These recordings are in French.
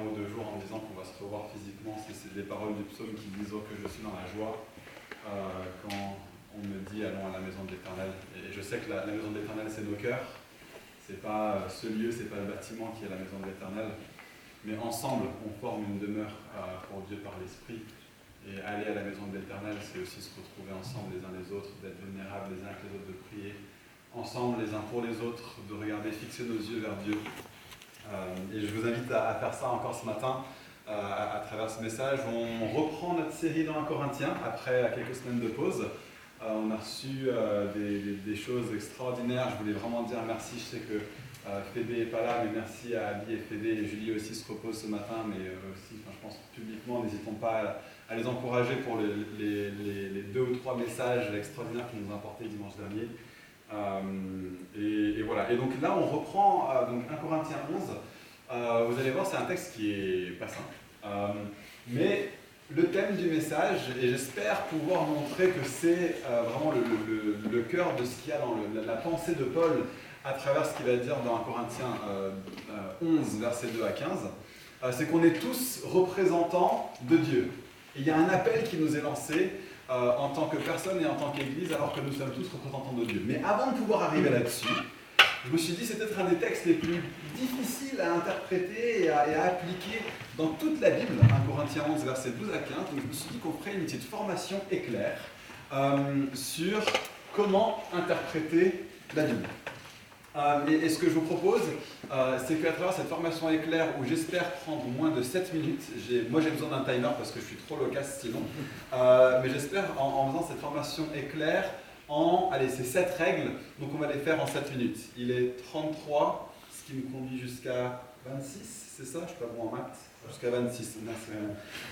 ou deux jours en disant qu'on va se revoir physiquement. C'est des paroles du psaume qui disent oh, que je suis dans la joie euh, quand on me dit allons à la maison de l'Éternel. Et je sais que la, maison de l'Éternel, c'est nos cœurs. C'est pas ce lieu, c'est pas le bâtiment qui est la maison de l'Éternel, mais ensemble, on forme une demeure euh, pour Dieu par l'Esprit. Et aller à la maison de l'Éternel, c'est aussi se retrouver ensemble les uns les autres, d'être vulnérables les uns avec les autres, de prier ensemble les uns pour les autres, de regarder, fixer nos yeux vers Dieu. Euh, et je vous invite à, faire ça encore ce matin euh, à, travers ce message. On reprend notre série dans un Corinthien après quelques semaines de pause. on a reçu des, choses extraordinaires. Je voulais vraiment dire merci. Je sais que euh, Fédé n'est pas là, mais merci à Ali et Fédé. Et Julie aussi se repose ce matin, mais euh, aussi, je pense publiquement, n'hésitons pas à, les encourager pour les, deux ou trois messages extraordinaires qu'ils nous ont apportés dimanche dernier. Euh, et, voilà. Et donc là, on reprend donc 1 Corinthiens 11. vous allez voir, c'est un texte qui est pas simple. mais le thème du message, et j'espère pouvoir montrer que c'est vraiment le, cœur de ce qu'il y a dans la pensée de Paul à travers ce qu'il va dire dans 1 Corinthiens 11, versets 2 à 15, euh, c'est qu'on est tous représentants de Dieu. il y a un appel qui nous est lancé euh, en tant que personne et en tant qu'Église, alors que nous sommes tous représentants de Dieu. Mais avant de pouvoir arriver là-dessus, je me suis dit c'est peut-être un des textes les plus difficiles à interpréter et à, appliquer dans toute la Bible, 1 Corinthiens 11, versets 12 à 15. Donc je me suis dit qu'on ferait une petite formation éclair euh, sur comment interpréter la Bible. Euh, et, ce que je vous propose, euh, c'est qu'à travers cette formation éclair, où j'espère prendre moins de 7 minutes, moi j'ai besoin d'un timer parce que je suis trop loquace sinon, euh, mais j'espère en, faisant cette formation éclair, en, allez, c'est 7 règles, donc on va les faire en 7 minutes. Il est 33, ce qui me conduit jusqu'à 26, c'est ça? Je suis pas bon en maths. Jusqu'à 26,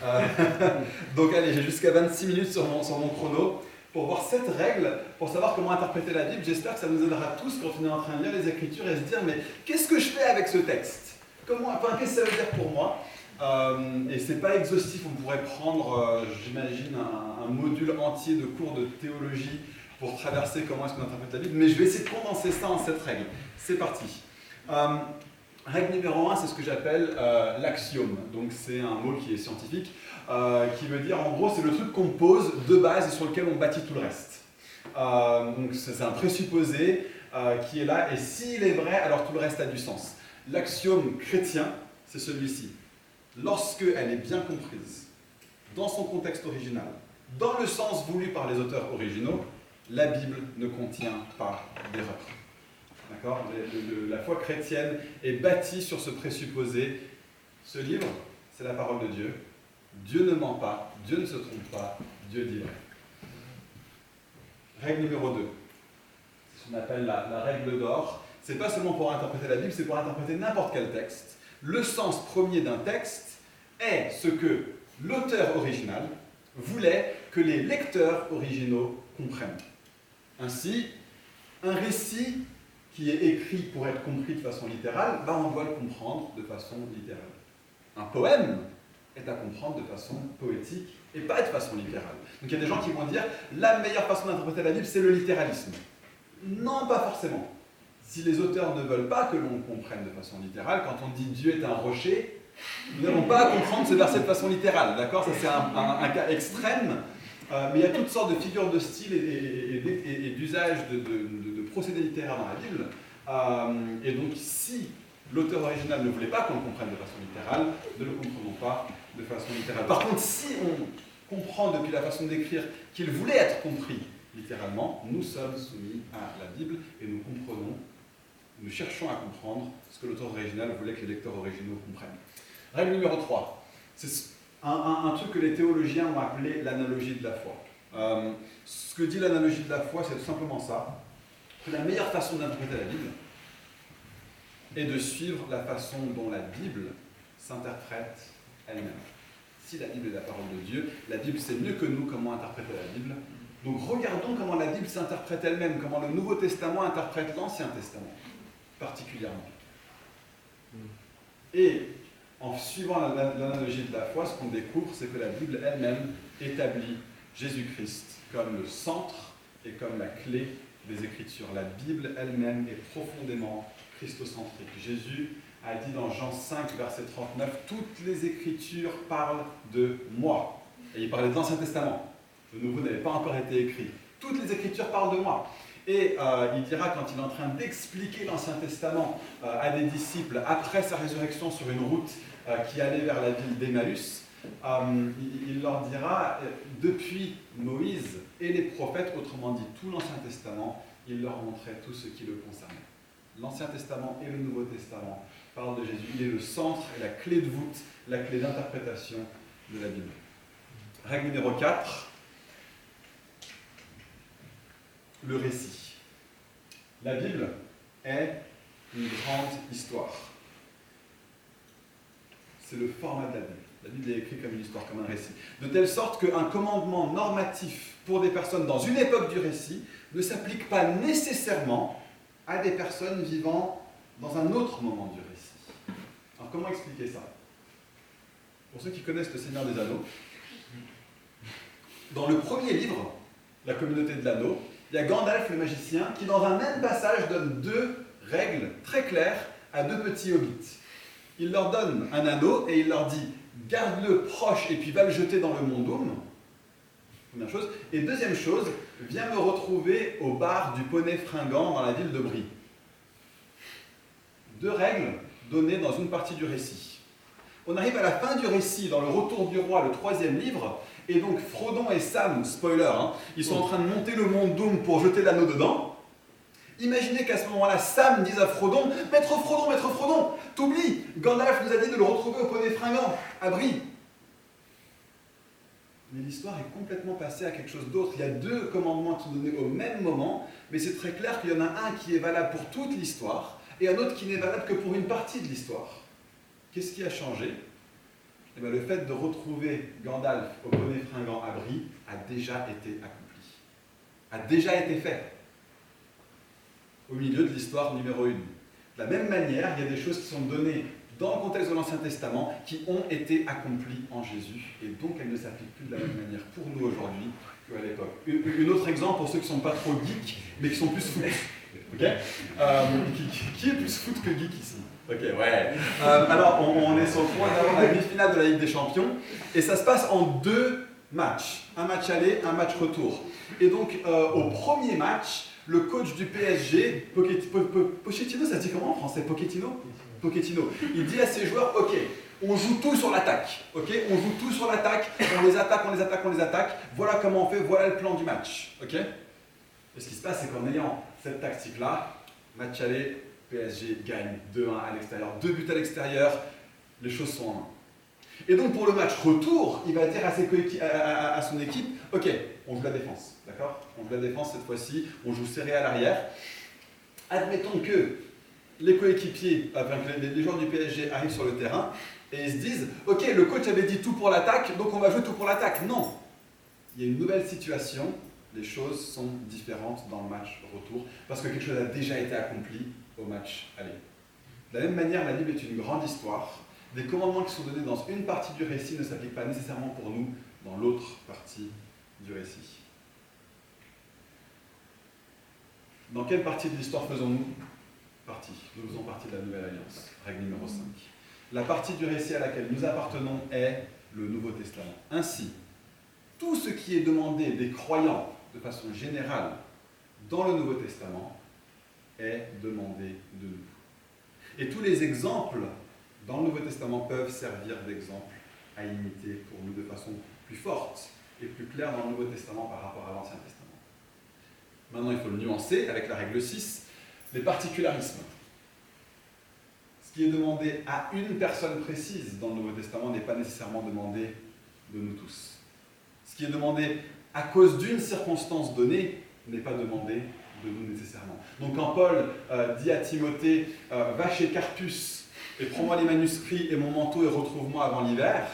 donc allez, j'ai jusqu'à 26 minutes sur mon chrono pour voir cette règle, pour savoir comment interpréter la Bible. J'espère que ça nous aidera tous quand on est en train de lire les Écritures et se dire mais qu'est-ce que je fais avec ce texte? Comment, enfin, Qu'est-ce que ça veut dire pour moi? Euh, Et c'est pas exhaustif, on pourrait prendre, euh, j'imagine, un, module entier de cours de théologie pour traverser comment est-ce qu'on interprète la Bible, mais je vais essayer de condenser ça en cette règle. C'est parti. Euh, règle numéro 1, c'est ce que j'appelle euh, l'axiome. Donc c'est un mot qui est scientifique. Euh, qui veut dire en gros c'est le truc qu'on pose de base et sur lequel on bâtit tout le reste. Euh, donc c'est un présupposé qui est là et s'il est vrai alors tout le reste a du sens. L'axiome chrétien c'est celui-ci. Lorsque elle est bien comprise dans son contexte original, dans le sens voulu par les auteurs originaux, la Bible ne contient pas d'erreur. D'accord La foi chrétienne est bâtie sur ce présupposé. Ce livre, c'est la parole de Dieu. Dieu ne ment pas, Dieu ne se trompe pas, Dieu dit vrai. Règle numéro 2. C'est ce qu'on appelle la, règle d'or. C'est pas seulement pour interpréter la Bible, c'est pour interpréter n'importe quel texte. Le sens premier d'un texte est ce que l'auteur original voulait que les lecteurs originaux comprennent. Ainsi, un récit qui est écrit pour être compris de façon littérale, bah on doit le comprendre de façon littérale. Un poème est à comprendre de façon poétique et pas de façon littérale. Donc il y a des gens qui vont dire la meilleure façon d'interpréter la Bible, c'est le littéralisme. Non, pas forcément. Si les auteurs ne veulent pas que l'on comprenne de façon littérale, quand on dit Dieu est un rocher, nous n'avons pas à comprendre ce verset de façon littérale. D'accord? Ça, c'est un, cas extrême. Euh, mais il y a toutes sortes de figures de style et, d'usage de, procédés littéraires dans la Bible. Euh, et donc, si l'auteur original ne voulait pas qu'on le comprenne de façon littérale, ne le comprenons pas de façon littérale. Par contre, si on comprend depuis la façon d'écrire qu'il voulait être compris littéralement, nous sommes soumis à la Bible et nous comprenons, nous cherchons à comprendre ce que l'auteur original voulait que les lecteurs originaux comprennent. Règle numéro 3. C'est un, truc que les théologiens ont appelé l'analogie de la foi. Euh, ce que dit l'analogie de la foi, c'est tout simplement ça, que la meilleure façon d'interpréter la Bible, et de suivre la façon dont la Bible s'interprète elle-même. Si la Bible est la parole de Dieu, la Bible sait mieux que nous comment interpréter la Bible. Donc regardons comment la Bible s'interprète elle-même, comment le Nouveau Testament interprète l'Ancien Testament, particulièrement. Et en suivant l'analogie de la foi, ce qu'on découvre, c'est que la Bible elle-même établit Jésus-Christ comme le centre et comme la clé des Écritures. La Bible elle-même est profondément christocentrique. Jésus a dit dans Jean 5, verset 39, Toutes les Écritures parlent de moi. Et il parlait de l'Ancien Testament. Le Nouveau n'avait pas encore été écrit. Toutes les Écritures parlent de moi. Et euh, il dira, quand il est en train d'expliquer l'Ancien Testament euh, à des disciples après sa résurrection sur une route euh, qui allait vers la ville d'Emmaüs, il leur dira, depuis Moïse et les prophètes, autrement dit tout l'Ancien Testament, il leur montrait tout ce qui le concernait. L'Ancien Testament et le Nouveau Testament parlent de Jésus. Il est le centre et la clé de voûte, la clé d'interprétation de la Bible. Règle numéro 4, le récit. La Bible est une grande histoire. C'est le format de la Bible. La Bible est écrite comme une histoire, comme un récit. De telle sorte qu'un commandement normatif pour des personnes dans une époque du récit ne s'applique pas nécessairement à des personnes vivant dans un autre moment du récit. Alors comment expliquer ça? Pour ceux qui connaissent le Seigneur des Anneaux, dans le premier livre, La communauté de l'anneau, il y a Gandalf le magicien qui, dans un même passage, donne deux règles très claires à deux petits hobbits. Il leur donne un anneau et il leur dit garde-le proche et puis va le jeter dans le monde Première chose. Et deuxième chose, viens me retrouver au bar du poney fringant dans la ville de Brie. Deux règles données dans une partie du récit. On arrive à la fin du récit, dans le Retour du roi, le troisième livre, et donc Frodon et Sam, spoiler, hein, ils sont en train de monter le mont Doom pour jeter l'anneau dedans. Imaginez qu'à ce moment-là, Sam dise à Frodon Maître Frodon, Maître Frodon, t'oublies, Gandalf nous a dit de le retrouver au poney fringant, à Brie. Mais l'histoire est complètement passée à quelque chose d'autre. Il y a deux commandements qui sont donnés au même moment, mais c'est très clair qu'il y en a un qui est valable pour toute l'histoire et un autre qui n'est valable que pour une partie de l'histoire. Qu'est-ce qui a changé? Eh bien, le fait de retrouver Gandalf au bonnet fringant à Brie a déjà été accompli, a déjà été fait au milieu de l'histoire numéro 1. De la même manière, il y a des choses qui sont données dans le contexte de l'Ancien Testament qui ont été accomplies en Jésus et donc elles ne s'appliquent plus de la même manière pour nous aujourd'hui qu'à l'époque. Un autre exemple pour ceux qui ne sont pas trop geeks mais qui sont plus foot. Euh, qui, est plus foot que geek ici? Ok, ouais. Euh, alors, on, est sur le point d'avoir la demi-finale de la Ligue des Champions, et ça se passe en deux matchs. Un match aller, un match retour. Et donc, euh, au premier match, le coach du PSG, Pochettino, ça se dit comment en français Pochettino? Pochettino. Il dit à ses joueurs, ok, on joue tout sur l'attaque. Ok, on joue tout sur l'attaque. On les attaque, on les attaque, on les attaque. Voilà comment on fait. Voilà le plan du match. Ok? Et ce qui se passe, c'est qu'en ayant cette tactique-là, match aller, PSG gagne 2-1 à l'extérieur, deux buts à l'extérieur, les choses sont en main. Et donc pour le match retour, il va dire à, à, son équipe, ok, on joue la défense, d'accord? On joue la défense cette fois-ci, on joue serré à l'arrière. Admettons que les coéquipiers, enfin que les, joueurs du PSG arrivent sur le terrain et ils se disent, ok, le coach avait dit tout pour l'attaque, donc on va jouer tout pour l'attaque. Non, il y a une nouvelle situation, les choses sont différentes dans le match retour parce que quelque chose a déjà été accompli au match aller. De la même manière, la Bible est une grande histoire. Des commandements qui sont donnés dans une partie du récit ne s'appliquent pas nécessairement pour nous dans l'autre partie du récit. Dans quelle partie de l'histoire faisons-nous partie? Nous faisons partie de la Nouvelle Alliance, règle numéro 5. La partie du récit à laquelle nous appartenons est le Nouveau Testament. Ainsi, tout ce qui est demandé des croyants de façon générale dans le Nouveau Testament est demandé de nous. Et tous les exemples dans le Nouveau Testament peuvent servir d'exemple à imiter pour nous de façon plus forte et plus claire dans le Nouveau Testament par rapport à l'Ancien Testament. Maintenant, il faut le nuancer avec la règle 6, les particularismes. Ce qui est demandé à une personne précise dans le Nouveau Testament n'est pas nécessairement demandé de nous tous. Ce qui est demandé à cause d'une circonstance donnée n'est pas demandé de nous nécessairement. Donc quand Paul euh, dit à Timothée, euh, va chez Carpus et prends-moi les manuscrits et mon manteau et retrouve-moi avant l'hiver,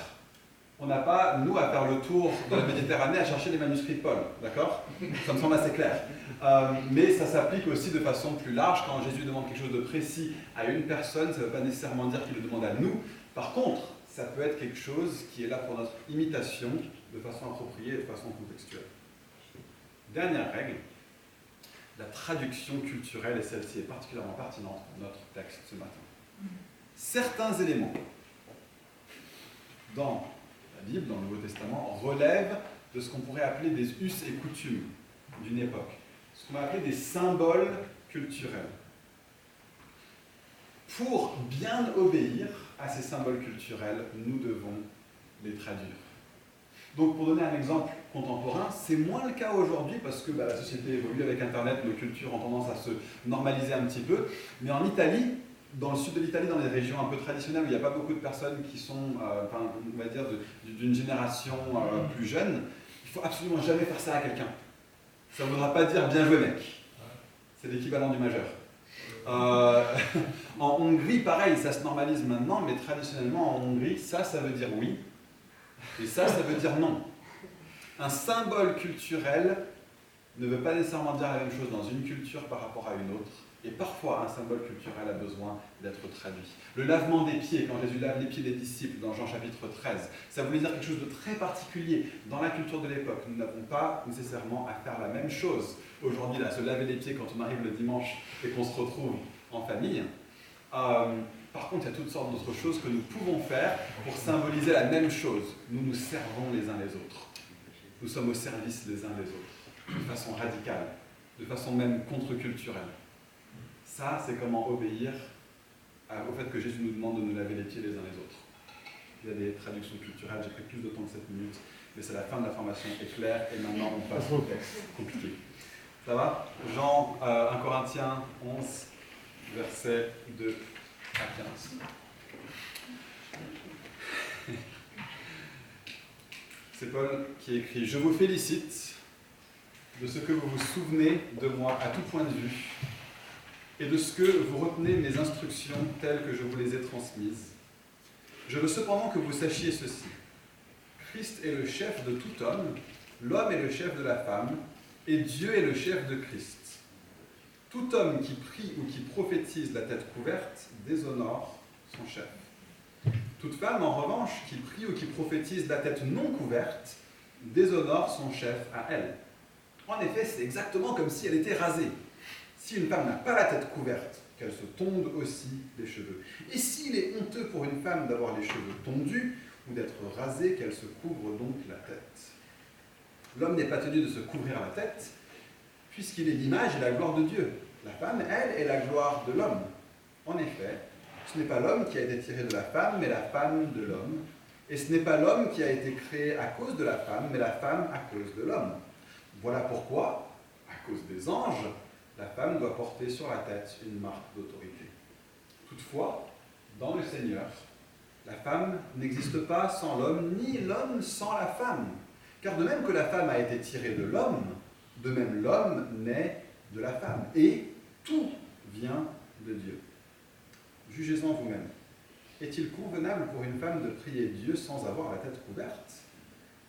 On n'a pas, nous, à faire le tour de la Méditerranée à chercher les manuscrits de Paul, d'accord? Ça me semble assez clair. Euh, mais ça s'applique aussi de façon plus large. Quand Jésus demande quelque chose de précis à une personne, ça ne veut pas nécessairement dire qu'il le demande à nous. Par contre, ça peut être quelque chose qui est là pour notre imitation de façon appropriée et de façon contextuelle. Dernière règle, la traduction culturelle, et celle-ci est particulièrement pertinente pour notre texte ce matin. Certains éléments dans la Bible, dans le Nouveau Testament, relèvent de ce qu'on pourrait appeler des us et coutumes d'une époque, ce qu'on va appeler des symboles culturels. Pour bien obéir à ces symboles culturels, nous devons les traduire. Donc pour donner un exemple contemporain, c'est moins le cas aujourd'hui parce que bah, la société évolue avec Internet, nos cultures ont tendance à se normaliser un petit peu. Mais en Italie, dans le sud de l'Italie, dans les régions un peu traditionnelles où il n'y a pas beaucoup de personnes qui sont, euh, on va dire, d'une génération euh, plus jeune, il faut absolument jamais faire ça à quelqu'un. Ça ne voudra pas dire bien joué mec. C'est l'équivalent du majeur. Euh, en Hongrie, pareil, ça se normalise maintenant, mais traditionnellement en Hongrie, ça, ça veut dire oui. Et ça, ça veut dire non. Un symbole culturel ne veut pas nécessairement dire la même chose dans une culture par rapport à une autre. Et parfois, un symbole culturel a besoin d'être traduit. Le lavement des pieds, quand Jésus lave les pieds des disciples dans Jean chapitre 13, ça voulait dire quelque chose de très particulier dans la culture de l'époque. Nous n'avons pas nécessairement à faire la même chose aujourd'hui, à se laver les pieds quand on arrive le dimanche et qu'on se retrouve en famille. Euh, par contre, il y a toutes sortes d'autres choses que nous pouvons faire pour symboliser la même chose. Nous nous servons les uns les autres. Nous sommes au service les uns les autres, de façon radicale, de façon même contre-culturelle. Ça, c'est comment obéir au fait que Jésus nous demande de nous laver les pieds les uns les autres. Il y a des traductions culturelles, j'ai pris plus de temps que 7 minutes, mais c'est la fin de la formation est claire, et maintenant on passe au texte compliqué. Ça va? Jean 1 euh, Corinthiens 11, verset 2 à 15. C'est Paul qui écrit Je vous félicite de ce que vous vous souvenez de moi à tout point de vue et de ce que vous retenez mes instructions telles que je vous les ai transmises. Je veux cependant que vous sachiez ceci. Christ est le chef de tout homme, l'homme est le chef de la femme, et Dieu est le chef de Christ. Tout homme qui prie ou qui prophétise la tête couverte déshonore son chef. Toute femme, en revanche, qui prie ou qui prophétise la tête non couverte déshonore son chef à elle. En effet, c'est exactement comme si elle était rasée. Si une femme n'a pas la tête couverte, qu'elle se tonde aussi les cheveux. Et s'il est honteux pour une femme d'avoir les cheveux tondus ou d'être rasée, qu'elle se couvre donc la tête. L'homme n'est pas tenu de se couvrir la tête, puisqu'il est l'image et la gloire de Dieu. La femme, elle, est la gloire de l'homme. En effet, ce n'est pas l'homme qui a été tiré de la femme, mais la femme de l'homme. Et ce n'est pas l'homme qui a été créé à cause de la femme, mais la femme à cause de l'homme. Voilà pourquoi, à cause des anges, la femme doit porter sur la tête une marque d'autorité. Toutefois, dans le Seigneur, la femme n'existe pas sans l'homme, ni l'homme sans la femme. Car de même que la femme a été tirée de l'homme, de même l'homme naît de la femme. Et tout vient de Dieu. Jugez-en vous-même. Est-il convenable pour une femme de prier Dieu sans avoir la tête couverte?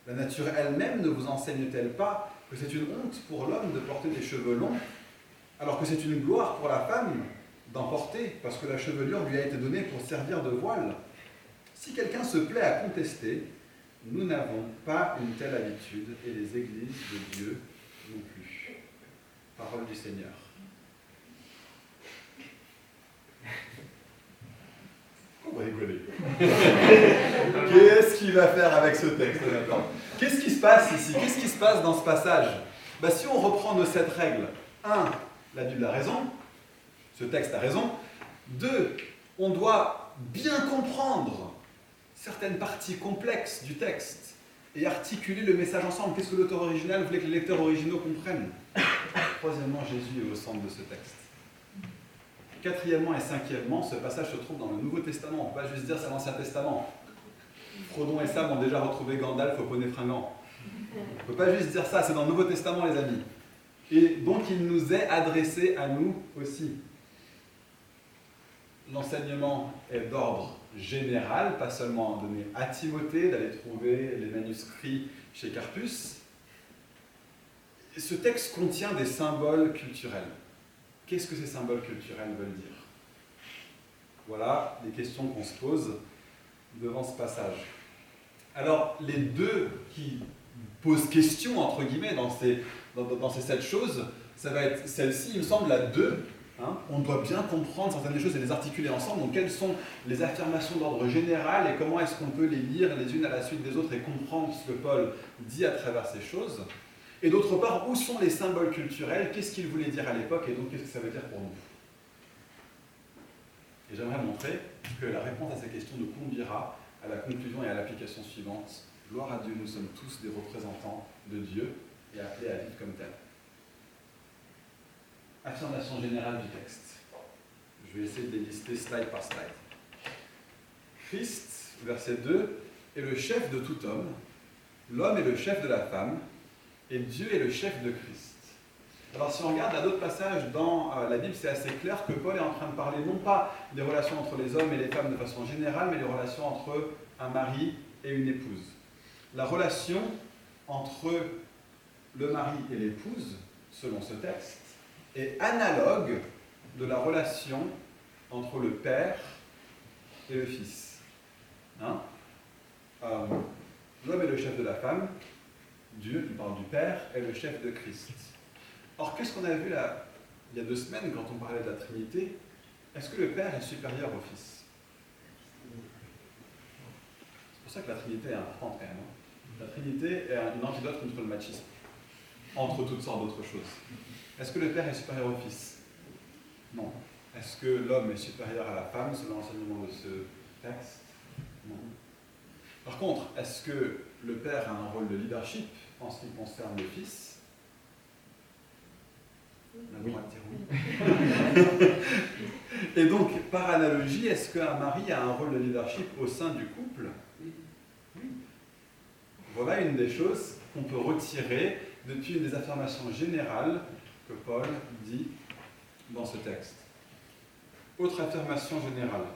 La nature elle-même ne vous enseigne-t-elle pas que c'est une honte pour l'homme de porter des cheveux longs alors que c'est une gloire pour la femme d'en porter, parce que la chevelure lui a été donnée pour servir de voile. Si quelqu'un se plaît à contester, nous n'avons pas une telle habitude, et les églises de Dieu non plus. Parole du Seigneur. On va rigoler. Qu'est-ce qu'il va faire avec ce texte maintenant Qu'est-ce qui se passe ici? Qu'est-ce qui se passe dans ce passage? Bah, Si on reprend nos sept règles, 1 la Bible a raison, ce texte a raison. Deux, on doit bien comprendre certaines parties complexes du texte et articuler le message ensemble. Qu'est-ce que l'auteur original voulait que les lecteurs originaux comprennent? Troisièmement, Jésus est au centre de ce texte. Quatrièmement et cinquièmement, ce passage se trouve dans le Nouveau Testament. On ne peut pas juste dire c'est l'Ancien Testament. Frodon et Sam ont déjà retrouvé Gandalf au poney fringant. On ne peut pas juste dire ça, c'est dans le Nouveau Testament, les amis et donc il nous est adressé à nous aussi. L'enseignement est d'ordre général, pas seulement donné à Timothée, d'aller trouver les manuscrits chez Carpus. Ce texte contient des symboles culturels. Qu'est-ce que ces symboles culturels veulent dire? Voilà les questions qu'on se pose devant ce passage. Alors, les deux qui posent question, entre guillemets, dans ces, dans, ces sept choses, ça va être celle-ci, il me semble, la 2. Hein. on doit bien comprendre certaines choses et les articuler ensemble. Donc, quelles sont les affirmations d'ordre général et comment est-ce qu'on peut les lire les unes à la suite des autres et comprendre ce que Paul dit à travers ces choses? Et d'autre part, où sont les symboles culturels? Qu'est-ce qu'il voulait dire à l'époque et donc qu'est-ce que ça veut dire pour nous? Et j'aimerais montrer que la réponse à ces questions nous conduira à la conclusion et à l'application suivante. Gloire à Dieu, nous sommes tous des représentants de Dieu et appelés à vivre comme tels. Affirmation générale du texte. Je vais essayer de les lister slide par slide. Christ, verset 2, est le chef de tout homme, l'homme est le chef de la femme, et Dieu est le chef de Christ. Alors si on regarde à d'autres passages dans euh, la Bible, c'est assez clair que Paul est en train de parler non pas des relations entre les hommes et les femmes de façon générale, mais des relations entre un mari et une épouse. La relation entre le mari et l'épouse, selon ce texte, est analogue de la relation entre le père et le fils. Hein euh, L'homme est le chef de la femme, Dieu, il parle du père, est le chef de Christ. Or, qu'est-ce qu'on a vu là, il y a deux semaines quand on parlait de la Trinité Est-ce que le Père est supérieur au Fils? C'est pour ça que la Trinité est importante quand même. La Trinité est un antidote contre le machisme, entre toutes sortes d'autres choses. Est-ce que le Père est supérieur au Fils? Non. Est-ce que l'homme est supérieur à la femme selon l'enseignement de ce texte? Non. Par contre, est-ce que le Père a un rôle de leadership en ce qui concerne le Fils? Et donc, par analogie, est-ce qu'un mari a un rôle de leadership au sein du couple? Oui. Voilà une des choses qu'on peut retirer depuis des affirmations générales que Paul dit dans ce texte. Autre affirmation générale.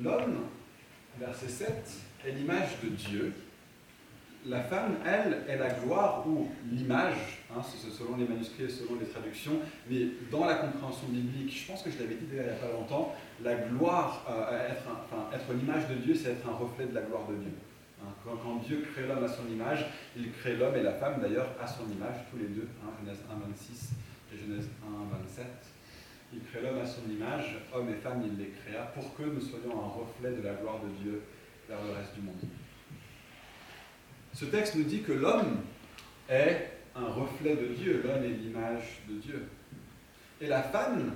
L'homme, verset 7, est l'image de Dieu la femme, elle, est la gloire ou l'image, hein, selon les manuscrits selon les traductions, mais dans la compréhension biblique, je pense que je l'avais dit il n'y a pas longtemps, la gloire, euh, être, être l'image de Dieu, c'est être un reflet de la gloire de Dieu. Hein. quand, Dieu crée l'homme à son image, il crée l'homme et la femme d'ailleurs à son image, tous les deux, hein, Genèse 1, 26 et Genèse 1, 27. Il crée l'homme à son image, homme et femme, il les créa pour que nous soyons un reflet de la gloire de Dieu vers le reste du monde. Ce texte nous dit que l'homme est un reflet de Dieu, l'homme est l'image de Dieu. Et la femme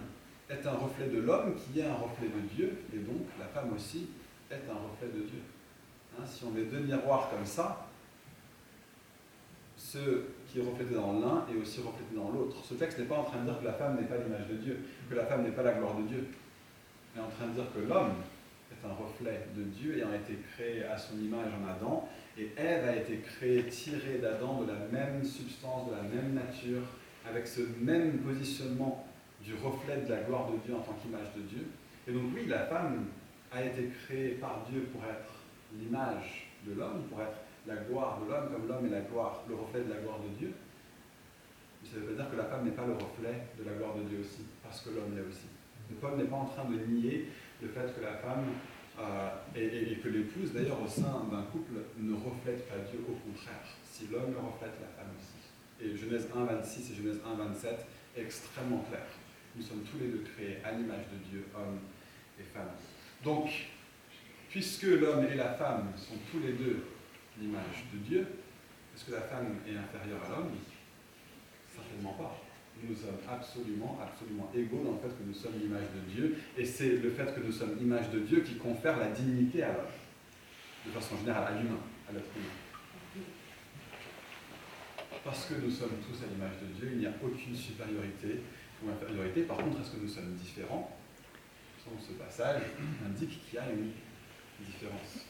est un reflet de l'homme qui est un reflet de Dieu, et donc la femme aussi est un reflet de Dieu. Hein, si on met deux miroirs comme ça, ce qui est reflété dans l'un est aussi reflété dans l'autre. Ce texte n'est pas en train de dire que la femme n'est pas l'image de Dieu, que la femme n'est pas la gloire de Dieu. Il est en train de dire que l'homme est un reflet de Dieu ayant été créé à son image en Adam et Ève a été créée, tirée d'Adam de la même substance, de la même nature, avec ce même positionnement du reflet de la gloire de Dieu en tant qu'image de Dieu. Et donc oui, la femme a été créée par Dieu pour être l'image de l'homme, pour être la gloire de l'homme, comme l'homme est la gloire, le reflet de la gloire de Dieu. Mais ça veut pas dire que la femme n'est pas le reflet de la gloire de Dieu aussi, parce que l'homme l'est aussi. Le Paul n'est pas en train de nier le fait que la femme euh, et, que l'épouse, d'ailleurs, au sein d'un couple, ne reflète pas Dieu, au contraire. Si l'homme le reflète, la femme aussi. Et Genèse 1, 26 et Genèse 1, 27 est extrêmement clair. Nous sommes tous les deux créés à l'image de Dieu, homme et femme. Donc, puisque l'homme et la femme sont tous les deux l'image de Dieu, est-ce que la femme est inférieure à l'homme? Certainement pas nous sommes absolument, absolument égaux dans le fait que nous sommes l'image de Dieu. Et c'est le fait que nous sommes l'image de Dieu qui confère la dignité à l'homme, de façon générale, à l'humain, à l'être humain. Parce que nous sommes tous à l'image de Dieu, il n'y a aucune supériorité ou infériorité. Par contre, est-ce que nous sommes différents? Ce passage indique qu'il y a une différence.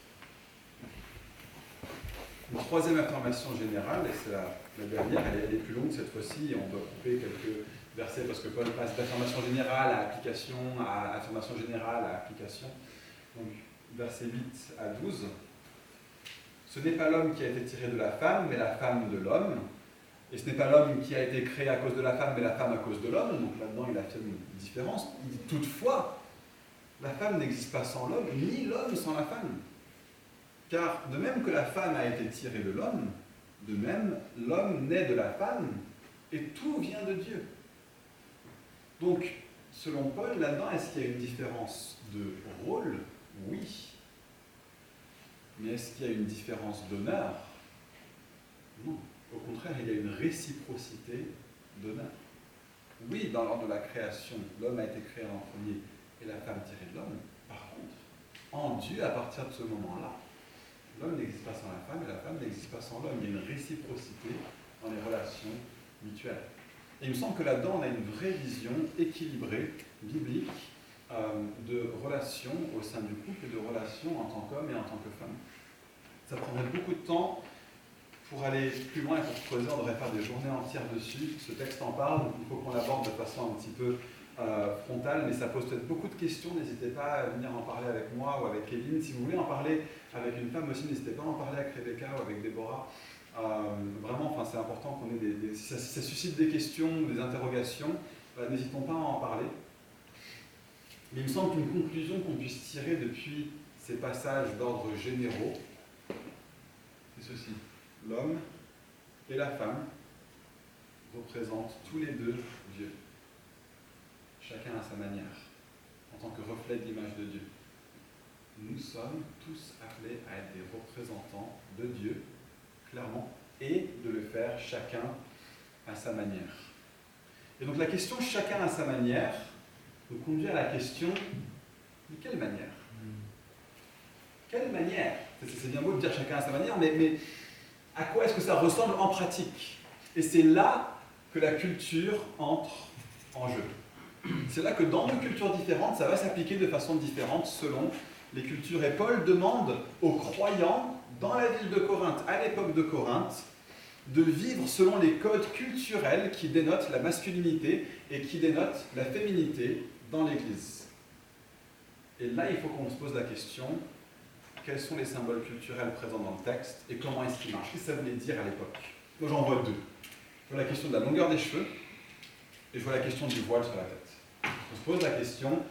Une troisième information générale, et c'est la, dernière, elle est, plus longue cette fois-ci, on doit couper quelques versets parce que Paul passe d'affirmation générale à application, à affirmation générale à application. Donc, versets 8 à 12. Ce n'est pas l'homme qui a été tiré de la femme, mais la femme de l'homme. Et ce n'est pas l'homme qui a été créé à cause de la femme, mais la femme à cause de l'homme. Donc là-dedans, il affirme une différence. Il dit toutefois, la femme n'existe pas sans l'homme, ni l'homme sans la femme. Car de même que la femme a été tirée de l'homme, de même l'homme naît de la femme, et tout vient de Dieu. Donc, selon Paul, là-dedans, est-ce qu'il y a une différence de rôle? Oui. Mais est-ce qu'il y a une différence d'honneur? Non. Au contraire, il y a une réciprocité d'honneur. Oui, dans l'ordre de la création, l'homme a été créé en premier et la femme tirée de l'homme. Par contre, en Dieu, à partir de ce moment-là, l'homme n'existe pas sans la femme et la femme n'existe pas sans l'homme. Il y a une réciprocité dans les relations mutuelles. Et il me semble que là-dedans, on a une vraie vision équilibrée, biblique, euh, de relations au sein du couple et de relations en tant qu'homme et en tant que femme. Ça prendrait beaucoup de temps pour aller plus loin et pour creuser, on devrait faire des journées entières dessus. Ce texte en parle, il faut qu'on l'aborde de façon un petit peu euh, frontale, mais ça pose peut-être beaucoup de questions. N'hésitez pas à venir en parler avec moi ou avec Kevin. Si vous voulez en parler avec une femme aussi, n'hésitez pas à en parler avec Rebecca ou avec Déborah. Euh, vraiment, enfin, c'est important qu'on ait des, si, ça, suscite des questions, des interrogations, euh, n'hésitons pas à en parler. Mais il me semble qu'une conclusion qu'on puisse tirer depuis ces passages d'ordre généraux, c'est ceci. L'homme et la femme représentent tous les deux Dieu, chacun à sa manière, en tant que reflet de l'image de Dieu. Nous sommes tous appelés à être des représentants de Dieu, clairement, et de le faire chacun à sa manière. Et donc la question chacun à sa manière nous conduit à la question de quelle manière? Quelle manière? C'est bien beau de dire chacun à sa manière, mais, mais à quoi est-ce que ça ressemble en pratique? Et c'est là que la culture entre en jeu. C'est là que dans deux cultures différentes, ça va s'appliquer de façon différente selon les cultures. Et Paul demande aux croyants dans la ville de Corinthe, à l'époque de Corinthe, de vivre selon les codes culturels qui dénotent la masculinité et qui dénotent la féminité dans l'Église. Et là, il faut qu'on se pose la question, quels sont les symboles culturels présents dans le texte et comment est-ce qu'ils marchent? Qu'est-ce que ça voulait dire à l'époque? Moi, j'en vois deux. Je vois la question de la longueur des cheveux et je vois la question du voile sur la tête. On se pose la question,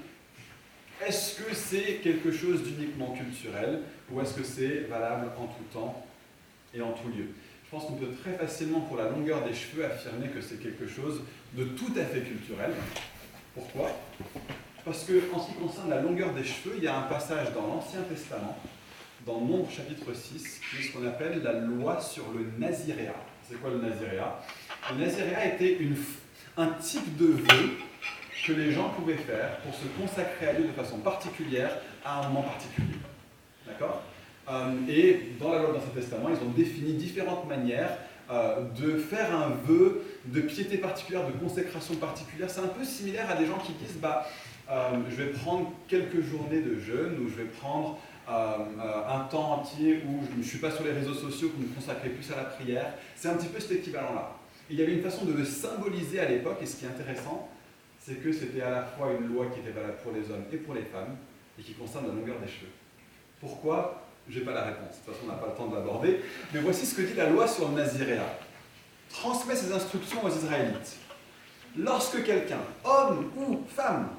est-ce que c'est quelque chose d'uniquement culturel ou est-ce que c'est valable en tout temps et en tout lieu? Je pense qu'on peut très facilement, pour la longueur des cheveux, affirmer que c'est quelque chose de tout à fait culturel. Pourquoi? Parce que en ce qui concerne la longueur des cheveux, il y a un passage dans l'Ancien Testament, dans Nombre chapitre 6, qui est ce qu'on appelle la loi sur le naziréat. C'est quoi le naziréat Le naziréat était une, un type de vœu que les gens pouvaient faire pour se consacrer à Dieu de façon particulière à un moment particulier. D'accord euh, Et dans la loi de l'Ancien Testament, ils ont défini différentes manières euh, de faire un vœu de piété particulière, de consécration particulière. C'est un peu similaire à des gens qui disent bah, euh, je vais prendre quelques journées de jeûne ou je vais prendre un temps entier où je ne suis pas sur les réseaux sociaux, pour me consacrer plus à la prière. C'est un petit peu cet équivalent-là. Il y avait une façon de le symboliser à l'époque, et ce qui est intéressant, c'est que c'était à la fois une loi qui était valable pour les hommes et pour les femmes, et qui concerne la longueur des cheveux. Pourquoi? Je n'ai pas la réponse, de toute façon on n'a pas le temps de l'aborder, mais voici ce que dit la loi sur le naziréat. Transmet ses instructions aux Israélites. Lorsque quelqu'un, homme ou femme,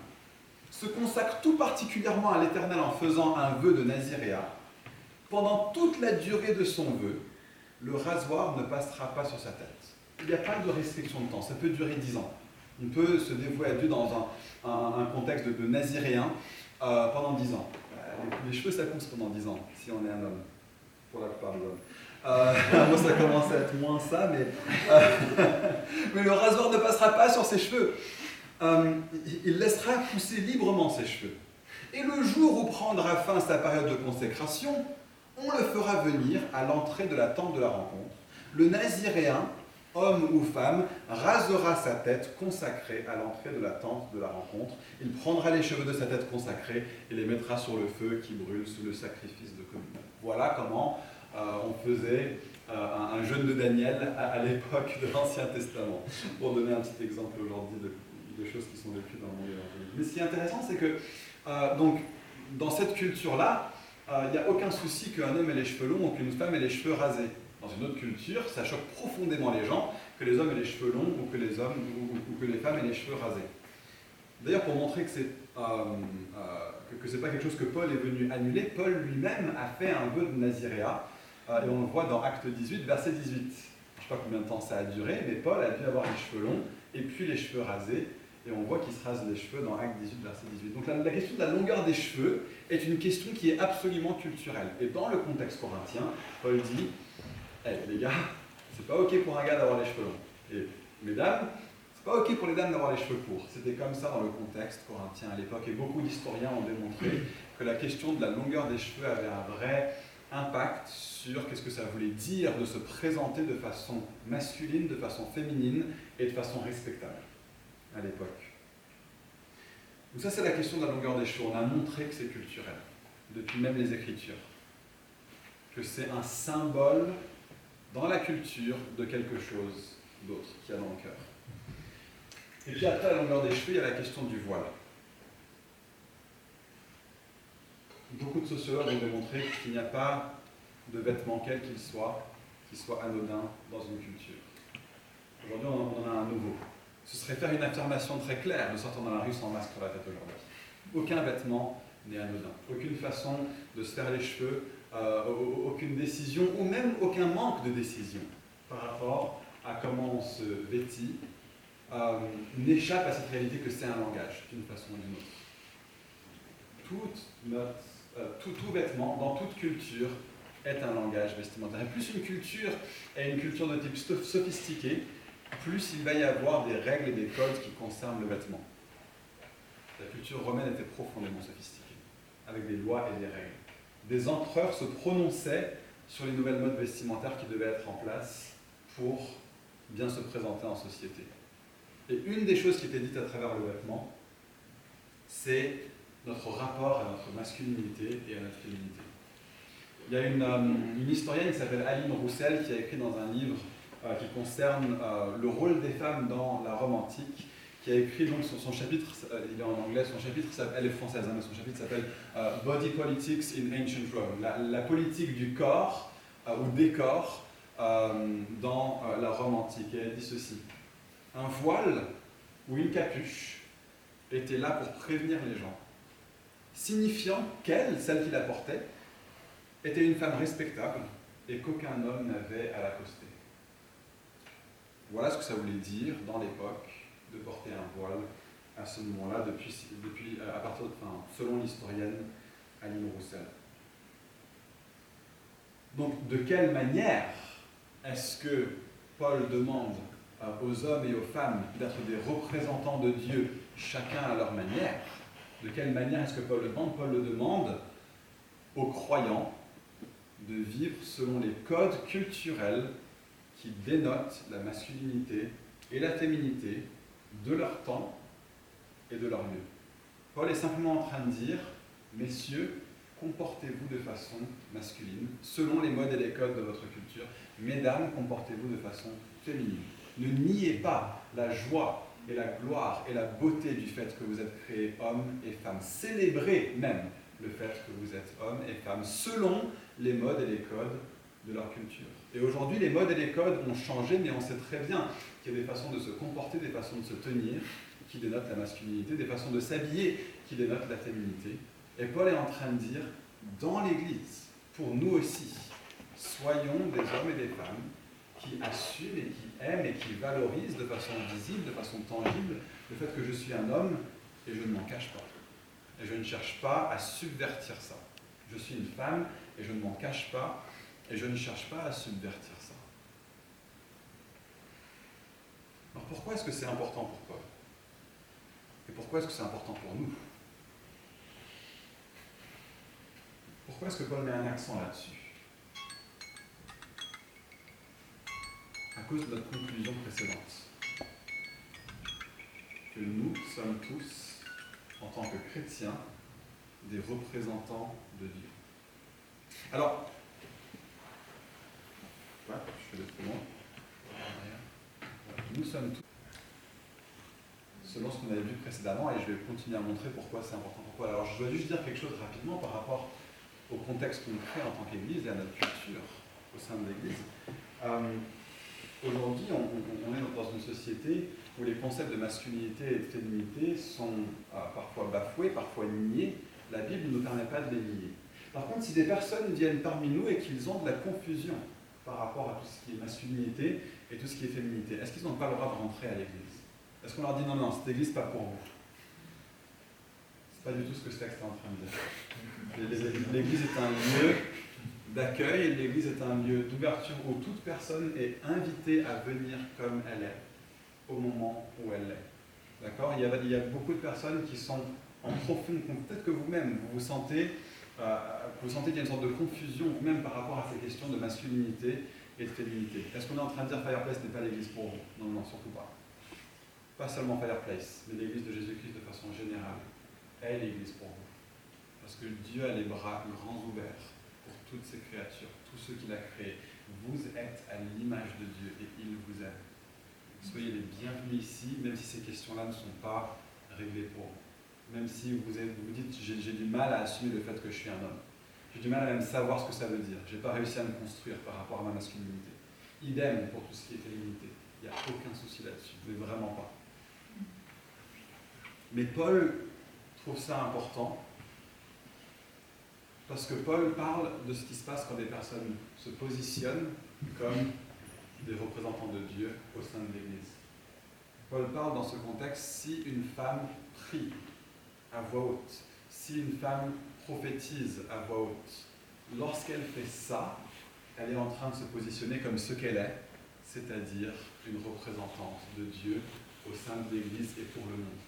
se consacre tout particulièrement à l'Éternel en faisant un vœu de naziréat, pendant toute la durée de son vœu, le rasoir ne passera pas sur sa tête. Il n'y a pas de restriction de temps, ça peut durer dix ans. On peut se dévouer à Dieu dans un, contexte de, naziréen euh, pendant 10 ans. Euh, les, cheveux, ça pousse pendant 10 ans, si on est un homme, pour la plupart des hommes. Euh, moi, ça commence à être moins ça, mais, mais le rasoir ne passera pas sur ses cheveux. il laissera pousser librement ses cheveux. Et le jour où prendra fin sa période de consécration, on le fera venir à l'entrée de la tente de la rencontre. Le naziréen homme ou femme, rasera sa tête consacrée à l'entrée de la tente de la rencontre. Il prendra les cheveux de sa tête consacrée et les mettra sur le feu qui brûle sous le sacrifice de communion. Voilà comment euh, on faisait euh, un, jeûne de Daniel à, l'époque de l'Ancien Testament, pour donner un petit exemple aujourd'hui de, choses qui sont vécues dans le monde. Mais ce qui est intéressant, c'est que euh, donc, dans cette culture-là, il n'y a aucun souci qu'un homme ait les cheveux longs ou qu'une femme ait les cheveux rasés. Dans une autre culture, ça choque profondément les gens que les hommes aient les cheveux longs ou que les, hommes, ou, que les femmes aient les cheveux rasés. D'ailleurs, pour montrer que c'est euh, euh, que, pas quelque chose que Paul est venu annuler, Paul lui-même a fait un vœu de naziréat, euh, et on le voit dans Acte 18, verset 18. Je ne sais pas combien de temps ça a duré, mais Paul a dû avoir les cheveux longs et puis les cheveux rasés, et on voit qu'il se rase les cheveux dans Acte 18, verset 18. Donc la, la, question de la longueur des cheveux est une question qui est absolument culturelle. Et dans le contexte corinthien, Paul dit hey, les gars, c'est pas ok pour un gars d'avoir les cheveux longs. Et mesdames, c'est pas ok pour les dames d'avoir les cheveux courts. C'était comme ça dans le contexte corinthien à l'époque, et beaucoup d'historiens ont démontré que la question de la longueur des cheveux avait un vrai impact sur qu'est-ce que ça voulait dire de se présenter de façon masculine, de façon féminine et de façon respectable à l'époque. Donc ça c'est la question de la longueur des cheveux. On a montré que c'est culturel, depuis même les Écritures, que c'est un symbole dans la culture de quelque chose d'autre qu'il y a dans le cœur. Et puis après la longueur des cheveux, il y a la question du voile. Beaucoup de sociologues ont démontré qu'il n'y a pas de vêtement, quel qu'il soit, qui soit anodin dans une culture. Aujourd'hui, on en a un nouveau. Ce serait faire une affirmation très claire de sortir dans la rue sans masque sur la tête aujourd'hui. Aucun vêtement n'est anodin. Aucune façon de se faire les cheveux, euh, aucune décision ou même aucun manque de décision par rapport à comment on se vêtit euh, n'échappe à cette réalité que c'est un langage d'une façon ou d'une autre. Euh, tout, tout, vêtement, dans toute culture, est un langage vestimentaire. Et plus une culture est une culture de type sophistiqué, plus il va y avoir des règles et des codes qui concernent le vêtement. La culture romaine était profondément sophistiquée, avec des lois et des règles des empereurs se prononçaient sur les nouvelles modes vestimentaires qui devaient être en place pour bien se présenter en société. Et une des choses qui était dite à travers le vêtement, c'est notre rapport à notre masculinité et à notre féminité. Il y a une, euh, historienne qui s'appelle Aline Roussel qui a écrit dans un livre euh, qui concerne euh, le rôle des femmes dans la Rome antique qui a écrit donc son, chapitre, euh, il est en anglais, son chapitre, elle est française, hein, mais son chapitre s'appelle euh, Body Politics in Ancient Rome, la, politique du corps euh, ou des corps dans la Rome antique. Et elle dit ceci un voile ou une capuche était là pour prévenir les gens, signifiant qu'elle, celle qui la portait, était une femme respectable et qu'aucun homme n'avait à l'accoster. Voilà ce que ça voulait dire dans l'époque de porter un voile à ce moment-là, depuis, depuis, euh, à partir enfin, selon l'historienne Aline Roussel. Donc, de quelle manière est-ce que Paul demande euh, aux hommes et aux femmes d'être des représentants de Dieu, chacun à leur manière? De quelle manière est-ce que Paul le demande? Paul le demande aux croyants de vivre selon les codes culturels qui dénotent la masculinité et la féminité de leur temps et de leur lieu. Paul est simplement en train de dire, messieurs, comportez-vous de façon masculine, selon les modes et les codes de votre culture. Mesdames, comportez-vous de façon féminine. Ne niez pas la joie et la gloire et la beauté du fait que vous êtes créés hommes et femmes. Célébrez même le fait que vous êtes hommes et femmes selon les modes et les codes de leur culture. Et aujourd'hui, les modes et les codes ont changé, mais on sait très bien qu'il y a des façons de se comporter, des façons de se tenir qui dénotent la masculinité, des façons de s'habiller qui dénotent la féminité. Et Paul est en train de dire, dans l'Église, pour nous aussi, soyons des hommes et des femmes qui assument et qui aiment et qui valorisent de façon visible, de façon tangible, le fait que je suis un homme et je ne m'en cache pas. Et je ne cherche pas à subvertir ça. Je suis une femme et je ne m'en cache pas et je ne cherche pas à subvertir ça. Alors pourquoi est-ce que c'est important pour Paul Et pourquoi est-ce que c'est important pour nous? Pourquoi est-ce que Paul met un accent là-dessus? À cause de notre conclusion précédente. Que nous sommes tous, en tant que chrétiens, des représentants de Dieu. Alors, nous sommes tous. selon ce qu'on avait vu précédemment, et je vais continuer à montrer pourquoi c'est important. Pourquoi. Alors je dois juste dire quelque chose rapidement par rapport au contexte qu'on crée en tant qu'Église et à notre culture au sein de l'Église. Euh, aujourd'hui, on, est dans une société où les concepts de masculinité et de féminité sont euh, parfois bafoués, parfois niés. La Bible ne nous permet pas de les nier. Par contre, si des personnes viennent parmi nous et qu'ils ont de la confusion par rapport à tout ce qui est masculinité et tout ce qui est féminité, est-ce qu'ils n'ont pas le droit de rentrer à l'Église Est-ce qu'on leur dit non, non, cette Église, pas pour vous C'est pas du tout ce que ce texte est en train de dire. L'Église est un lieu d'accueil l'Église est un lieu d'ouverture où toute personne est invitée à venir comme elle est au moment où elle est. D'accord? Il, y a beaucoup de personnes qui sont en profonde, peut-être que vous-même, vous vous sentez, vous sentez qu'il y a une sorte de confusion vous-même par rapport à ces questions de masculinité et de féminité. Est-ce qu'on est en train de dire Fireplace n'est pas l'église pour vous? Non, non, surtout pas. Pas seulement Fireplace, mais l'église de Jésus-Christ de façon générale est l'église pour vous. Parce que Dieu a les bras grands ouverts pour toutes ses créatures, tous ceux qu'il a créés. Vous êtes à l'image de Dieu et il vous aime. Soyez les bienvenus ici, même si ces questions-là ne sont pas réglées pour vous. Même si vous vous, dites, j'ai du mal à assumer le fait que je suis un homme. J'ai du mal à même savoir ce que ça veut dire. Je n'ai pas réussi à me construire par rapport à ma masculinité. Idem pour tout ce qui est féminité. Il n'y a aucun souci là-dessus, vraiment pas. Mais Paul trouve ça important parce que Paul parle de ce qui se passe quand des personnes se positionnent comme des représentants de Dieu au sein de l'Église. Paul parle dans ce contexte si une femme prie à voix haute, si une femme prophétise à voix haute, lorsqu'elle fait ça, elle est en train de se positionner comme ce qu'elle est, c'est-à-dire une représentante de Dieu au sein de l'Église et pour le monde.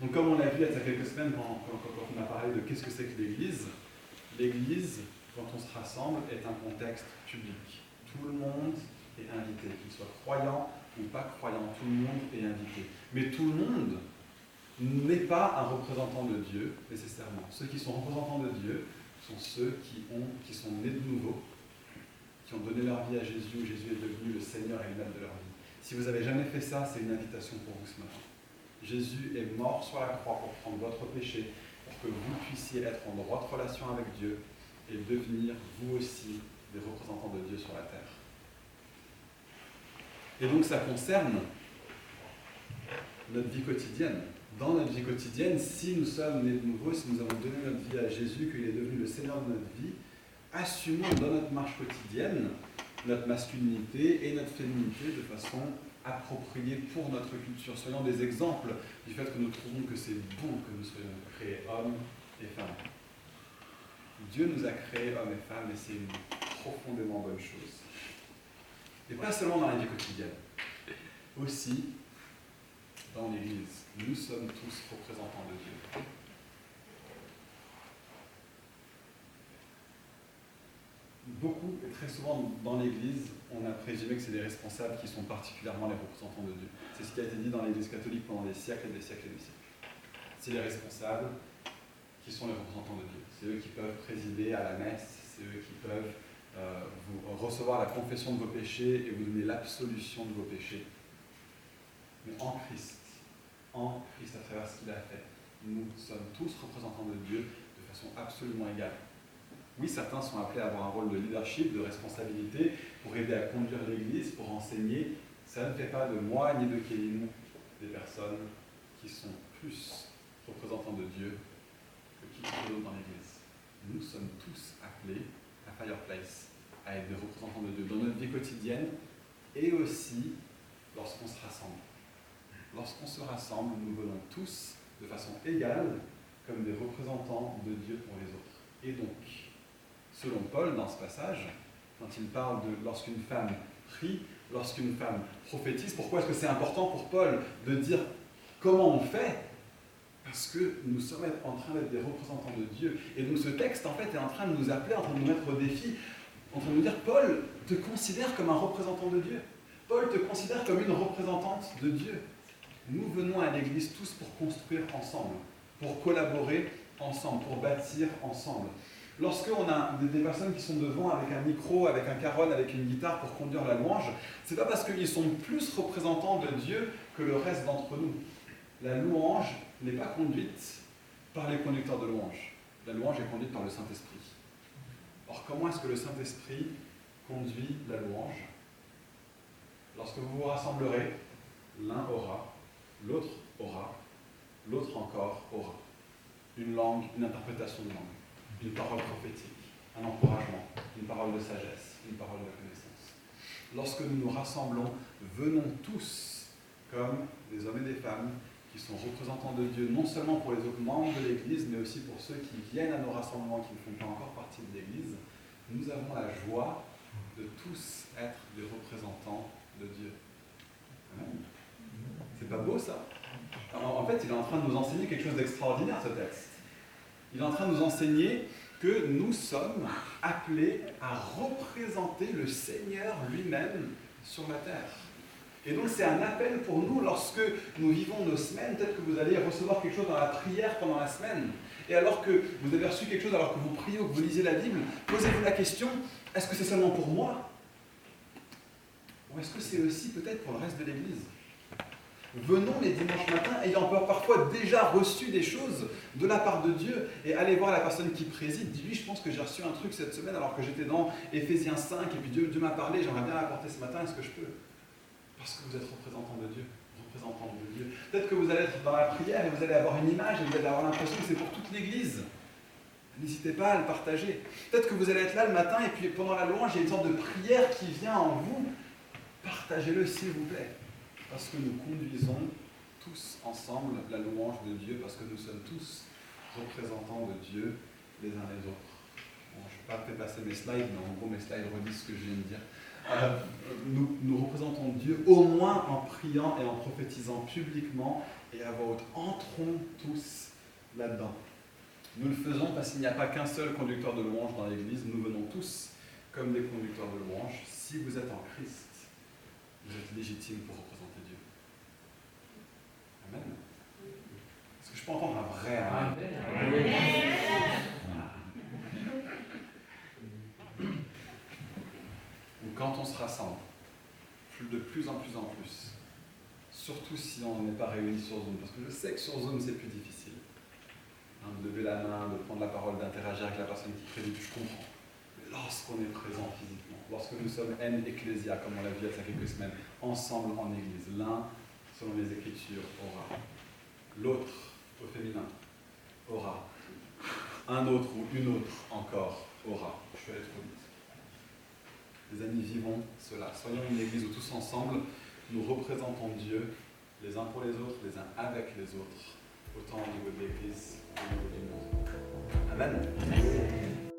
Donc comme on l'a vu il y a quelques semaines quand, quand on a parlé de qu'est-ce que c'est que l'Église, l'Église, quand on se rassemble, est un contexte public. Tout le monde est invité, qu'il soit croyant ou pas croyant, tout le monde est invité. Mais tout le monde n'est pas un représentant de Dieu, nécessairement. Ceux qui sont représentants de Dieu sont ceux qui, ont, qui sont nés de nouveau, qui ont donné leur vie à Jésus, où Jésus est devenu le Seigneur et le maître de leur vie. Si vous n'avez jamais fait ça, c'est une invitation pour vous ce matin. Jésus est mort sur la croix pour prendre votre péché, pour que vous puissiez être en droite relation avec Dieu et devenir vous aussi des représentants de Dieu sur la terre. Et donc ça concerne notre vie quotidienne. Dans notre vie quotidienne, si nous sommes nés de nouveau, si nous avons donné notre vie à Jésus, qu'il est devenu le Seigneur de notre vie, assumons dans notre marche quotidienne notre masculinité et notre féminité de façon appropriée pour notre culture. Soyons des exemples du fait que nous trouvons que c'est bon que nous soyons créés hommes et femmes. Dieu nous a créés hommes et femmes et c'est une profondément bonne chose. Et pas seulement dans la vie quotidienne, aussi dans l'Église. Nous sommes tous représentants de Dieu. Beaucoup et très souvent dans l'Église, on a présumé que c'est les responsables qui sont particulièrement les représentants de Dieu. C'est ce qui a été dit dans l'Église catholique pendant des siècles et des siècles et des siècles. C'est les responsables qui sont les représentants de Dieu. C'est eux qui peuvent présider à la messe, c'est eux qui peuvent euh, vous recevoir la confession de vos péchés et vous donner l'absolution de vos péchés. Mais en Christ, en Christ à travers ce qu'il a fait, nous sommes tous représentants de Dieu de façon absolument égale. Oui, certains sont appelés à avoir un rôle de leadership, de responsabilité, pour aider à conduire l'Église, pour enseigner. Ça ne fait pas de moi ni de Kéline des personnes qui sont plus représentants de Dieu que qui d'autre dans l'Église. Nous sommes tous appelés Fireplace, à être des représentants de Dieu dans notre vie quotidienne et aussi lorsqu'on se rassemble. Lorsqu'on se rassemble, nous venons tous de façon égale comme des représentants de Dieu pour les autres. Et donc, selon Paul, dans ce passage, quand il parle de lorsqu'une femme prie, lorsqu'une femme prophétise, pourquoi est-ce que c'est important pour Paul de dire comment on fait? Parce que nous sommes en train d'être des représentants de Dieu. Et donc ce texte, en fait, est en train de nous appeler, en train de nous mettre au défi, en train de nous dire, Paul te considère comme un représentant de Dieu. Paul te considère comme une représentante de Dieu. Nous venons à l'Église tous pour construire ensemble, pour collaborer ensemble, pour bâtir ensemble. Lorsqu'on a des personnes qui sont devant avec un micro, avec un caron, avec une guitare pour conduire la louange, c'est pas parce qu'ils sont plus représentants de Dieu que le reste d'entre nous. la louange n'est pas conduite par les conducteurs de louange. La louange est conduite par le Saint-Esprit. Or, comment est-ce que le Saint-Esprit conduit la louange? Lorsque vous vous rassemblerez, l'un aura, l'autre aura, l'autre encore aura. Une langue, une interprétation de langue, une parole prophétique, un encouragement, une parole de sagesse, une parole de connaissance. Lorsque nous nous rassemblons, venons tous comme des hommes et des femmes qui sont représentants de Dieu, non seulement pour les autres membres de l'Église, mais aussi pour ceux qui viennent à nos rassemblements, qui ne font pas encore partie de l'Église, nous avons la joie de tous être des représentants de Dieu. C'est pas beau ça En fait, il est en train de nous enseigner quelque chose d'extraordinaire, ce texte. Il est en train de nous enseigner que nous sommes appelés à représenter le Seigneur lui-même sur la terre. Et donc c'est un appel pour nous lorsque nous vivons nos semaines. Peut-être que vous allez recevoir quelque chose dans la prière pendant la semaine. Et alors que vous avez reçu quelque chose, alors que vous priez ou que vous lisez la Bible, posez-vous la question, est-ce que c'est seulement pour moi? Ou est-ce que c'est aussi peut-être pour le reste de l'Église? Venons les dimanches matins ayant parfois déjà reçu des choses de la part de Dieu et allez voir la personne qui préside. Dis-lui, je pense que j'ai reçu un truc cette semaine alors que j'étais dans Éphésiens 5 et puis Dieu, Dieu m'a parlé, j'aimerais bien l'apporter ce matin, est-ce que je peux? Parce que vous êtes représentant de Dieu. Représentant de Dieu. Peut-être que vous allez être dans la prière et vous allez avoir une image et vous allez avoir l'impression que c'est pour toute l'Église. N'hésitez pas à le partager. Peut-être que vous allez être là le matin et puis pendant la louange, il y a une sorte de prière qui vient en vous. Partagez-le s'il vous plaît parce que nous conduisons tous ensemble la louange de Dieu, parce que nous sommes tous représentants de Dieu les uns les autres. je ne vais pas passer mes slides, mais en gros mes slides redisent ce que je viens de dire. Euh, nous, nous, représentons Dieu au moins en priant et en prophétisant publiquement et à voix haute. Entrons tous là-dedans. Nous le faisons parce qu'il n'y a pas qu'un seul conducteur de louange dans l'Église. Nous venons tous comme des conducteurs de louange. Si vous êtes en Christ, vous êtes légitime pour est-ce que je peux entendre un vrai Amen? Quand on se rassemble, de plus en plus en plus, surtout si on n'est pas réunis sur Zoom, parce que je sais que sur Zoom c'est plus difficile, hein, de lever la main, de prendre la parole, d'interagir avec la personne qui prédit, je comprends. Mais lorsqu'on est présent physiquement, lorsque nous sommes en ecclésia, comme on l'a vu il y a quelques semaines, ensemble en église, l'un selon les Écritures, aura. L'autre, au féminin, aura. Un autre ou une autre encore aura. Je suis allé trop vite. Les amis, vivons cela. Soyons une église où tous ensemble, nous représentons Dieu les uns pour les autres, les uns avec les autres, autant au niveau de l'église qu'au niveau du monde. Amen.